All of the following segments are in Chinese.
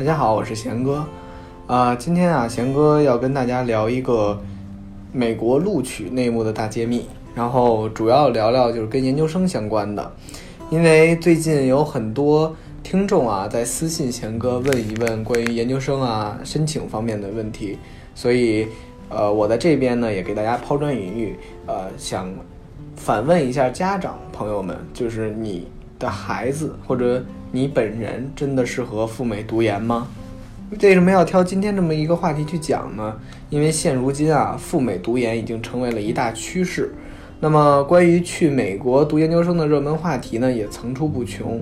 大家好，我是贤哥。啊、今天啊，贤哥要跟大家聊一个美国录取内幕的大揭秘，然后主要聊聊就是跟研究生相关的，因为最近有很多听众啊在私信贤哥问一问关于研究生啊申请方面的问题，所以呃我在这边呢也给大家抛砖引玉，呃想反问一下家长朋友们，就是你的孩子或者你本人真的适合赴美读研吗？为什么要挑今天这么一个话题去讲呢？因为现如今啊，赴美读研已经成为了一大趋势。那么，关于去美国读研究生的热门话题呢，也层出不穷。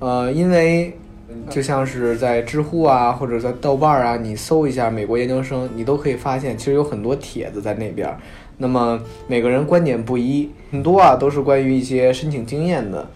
呃，因为就像是在知乎啊，或者在豆瓣啊，你搜一下美国研究生，你都可以发现，其实有很多帖子在那边。那么每个人观点不一，很多啊都是关于一些申请经验的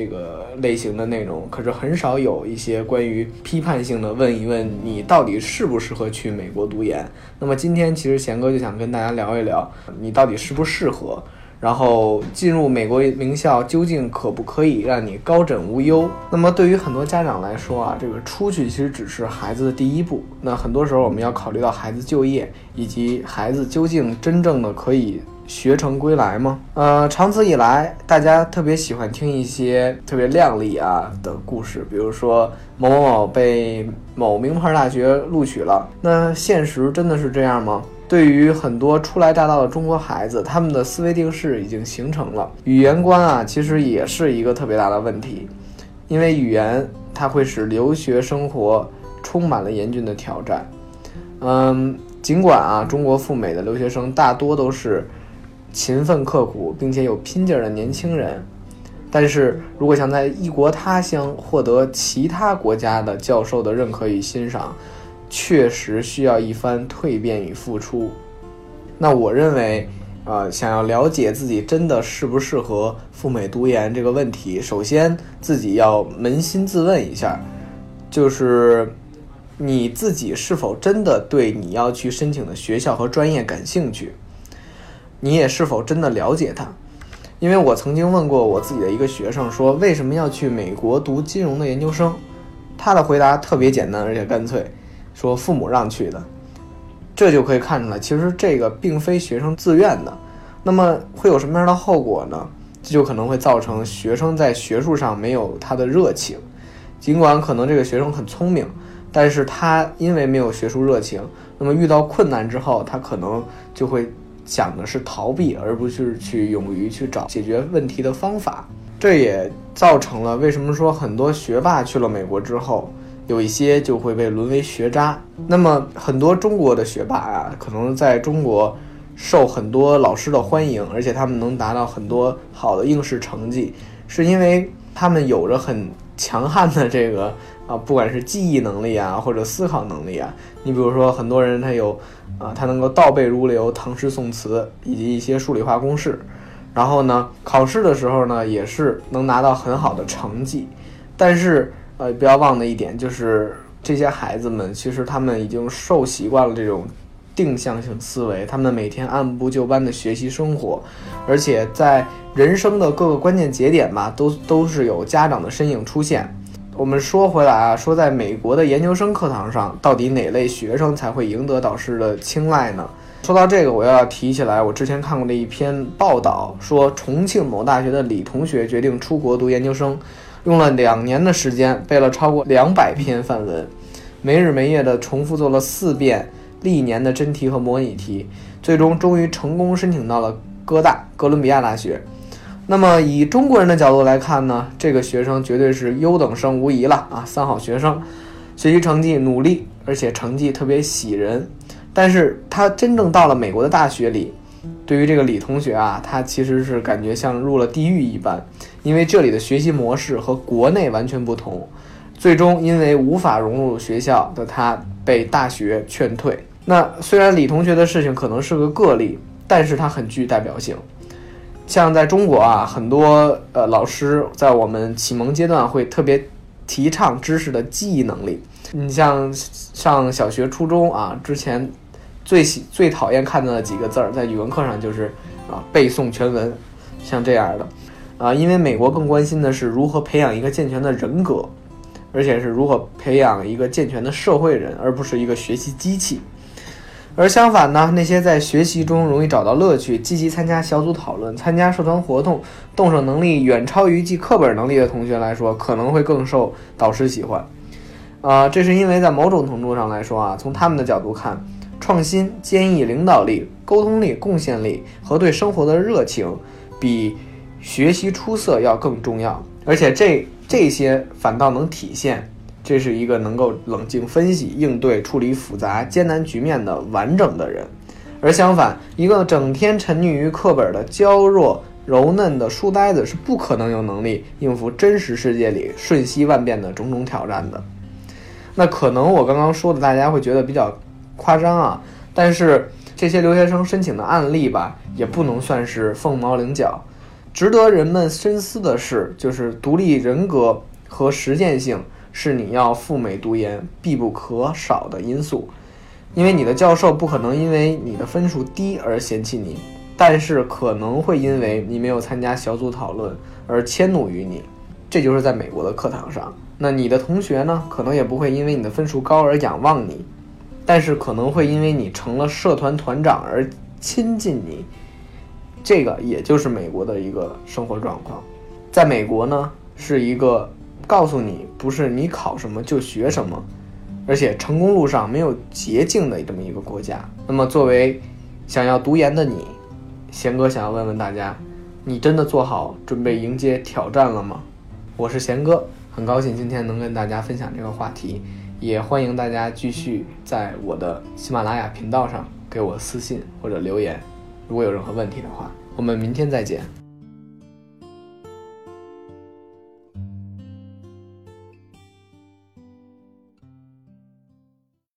这个类型的内容，可是很少有一些关于批判性的问一问你到底适不适合去美国读研。那么今天其实贤哥就想跟大家聊一聊，你到底适不适合，然后进入美国名校究竟可不可以让你高枕无忧？那么对于很多家长来说啊，这个出去其实只是孩子的第一步。那很多时候我们要考虑到孩子就业以及孩子究竟真正的可以学成归来吗？呃，长此以来，大家特别喜欢听一些特别靓丽啊的故事，比如说某某某被某名牌大学录取了。那现实真的是这样吗？对于很多初来乍到的中国孩子，他们的思维定式已经形成了。语言观啊，其实也是一个特别大的问题，因为语言它会使留学生活充满了严峻的挑战。嗯，尽管啊，中国赴美的留学生大多都是勤奋刻苦并且有拼劲儿的年轻人，但是如果想在异国他乡获得其他国家的教授的认可与欣赏，确实需要一番蜕变与付出。那我认为，呃，想要了解自己真的适不适合赴美读研这个问题，首先自己要扪心自问一下，就是你自己是否真的对你要去申请的学校和专业感兴趣？你也是否真的了解它？因为我曾经问过我自己的一个学生说，为什么要去美国读金融的研究生？他的回答特别简单而且干脆，说父母让去的。这就可以看出来，其实这个并非学生自愿的。那么会有什么样的后果呢？这就可能会造成学生在学术上没有他的热情，尽管可能这个学生很聪明，但是他因为没有学术热情，那么遇到困难之后，他可能就会想的是逃避，而不是去勇于去找解决问题的方法。这也造成了为什么说很多学霸去了美国之后，有一些就会被沦为学渣。那么很多中国的学霸啊，可能在中国受很多老师的欢迎，而且他们能达到很多好的应试成绩，是因为他们有着很强悍的这个啊，不管是记忆能力啊，或者思考能力啊。你比如说，很多人他有啊，他能够倒背如流唐诗宋词以及一些数理化公式。然后呢，考试的时候呢，也是能拿到很好的成绩，但是呃，不要忘的一点就是，这些孩子们其实他们已经受习惯了这种定向性思维，他们每天按部就班的学习生活，而且在人生的各个关键节点吧，都都是有家长的身影出现。我们说回来啊，说在美国的研究生课堂上，到底哪类学生才会赢得导师的青睐呢？说到这个，我又要提起来，我之前看过的一篇报道，说重庆某大学的李同学决定出国读研究生，用了两年的时间，背了超过两百篇范文，没日没夜的重复做了四遍历年的真题和模拟题，最终终于成功申请到了哥大哥伦比亚大学。那么以中国人的角度来看呢，这个学生绝对是优等生无疑了啊，三好学生，学习成绩努力，而且成绩特别喜人。但是他真正到了美国的大学里，对于这个李同学啊，他其实是感觉像入了地狱一般，因为这里的学习模式和国内完全不同。最终因为无法融入学校的他被大学劝退。那虽然李同学的事情可能是个个例，但是他很具代表性。像在中国啊，很多呃老师在我们启蒙阶段会特别提倡知识的记忆能力。你像上小学、初中啊，之前最喜最讨厌看到的几个字儿，在语文课上就是啊背诵全文，像这样的啊，因为美国更关心的是如何培养一个健全的人格，而且是如何培养一个健全的社会人，而不是一个学习机器。而相反呢，那些在学习中容易找到乐趣、积极参加小组讨论、参加社团活动、动手能力远超于记课本能力的同学来说，可能会更受导师喜欢。啊，这是因为在某种程度上来说啊，从他们的角度看，创新、坚毅、领导力、沟通力、贡献力和对生活的热情，比学习出色要更重要。而且这这些反倒能体现。这是一个能够冷静分析、应对、处理复杂艰难局面的完整的人，而相反，一个整天沉溺于课本的娇弱柔嫩的书呆子是不可能有能力应付真实世界里瞬息万变的种种挑战的。那可能我刚刚说的大家会觉得比较夸张啊，但是这些留学生申请的案例吧，也不能算是凤毛麟角。值得人们深思的是，就是独立人格和实践性。是你要赴美读研必不可少的因素，因为你的教授不可能因为你的分数低而嫌弃你，但是可能会因为你没有参加小组讨论而迁怒于你。这就是在美国的课堂上，那你的同学呢，可能也不会因为你的分数高而仰望你，但是可能会因为你成了社团团长而亲近你。这个也就是美国的一个生活状况，在美国呢，是一个。告诉你，不是你考什么就学什么，而且成功路上没有捷径的这么一个国家。那么，作为想要读研的你，贤哥想要问问大家，你真的做好准备迎接挑战了吗？我是贤哥，很高兴今天能跟大家分享这个话题，也欢迎大家继续在我的喜马拉雅频道上给我私信或者留言，如果有任何问题的话，我们明天再见。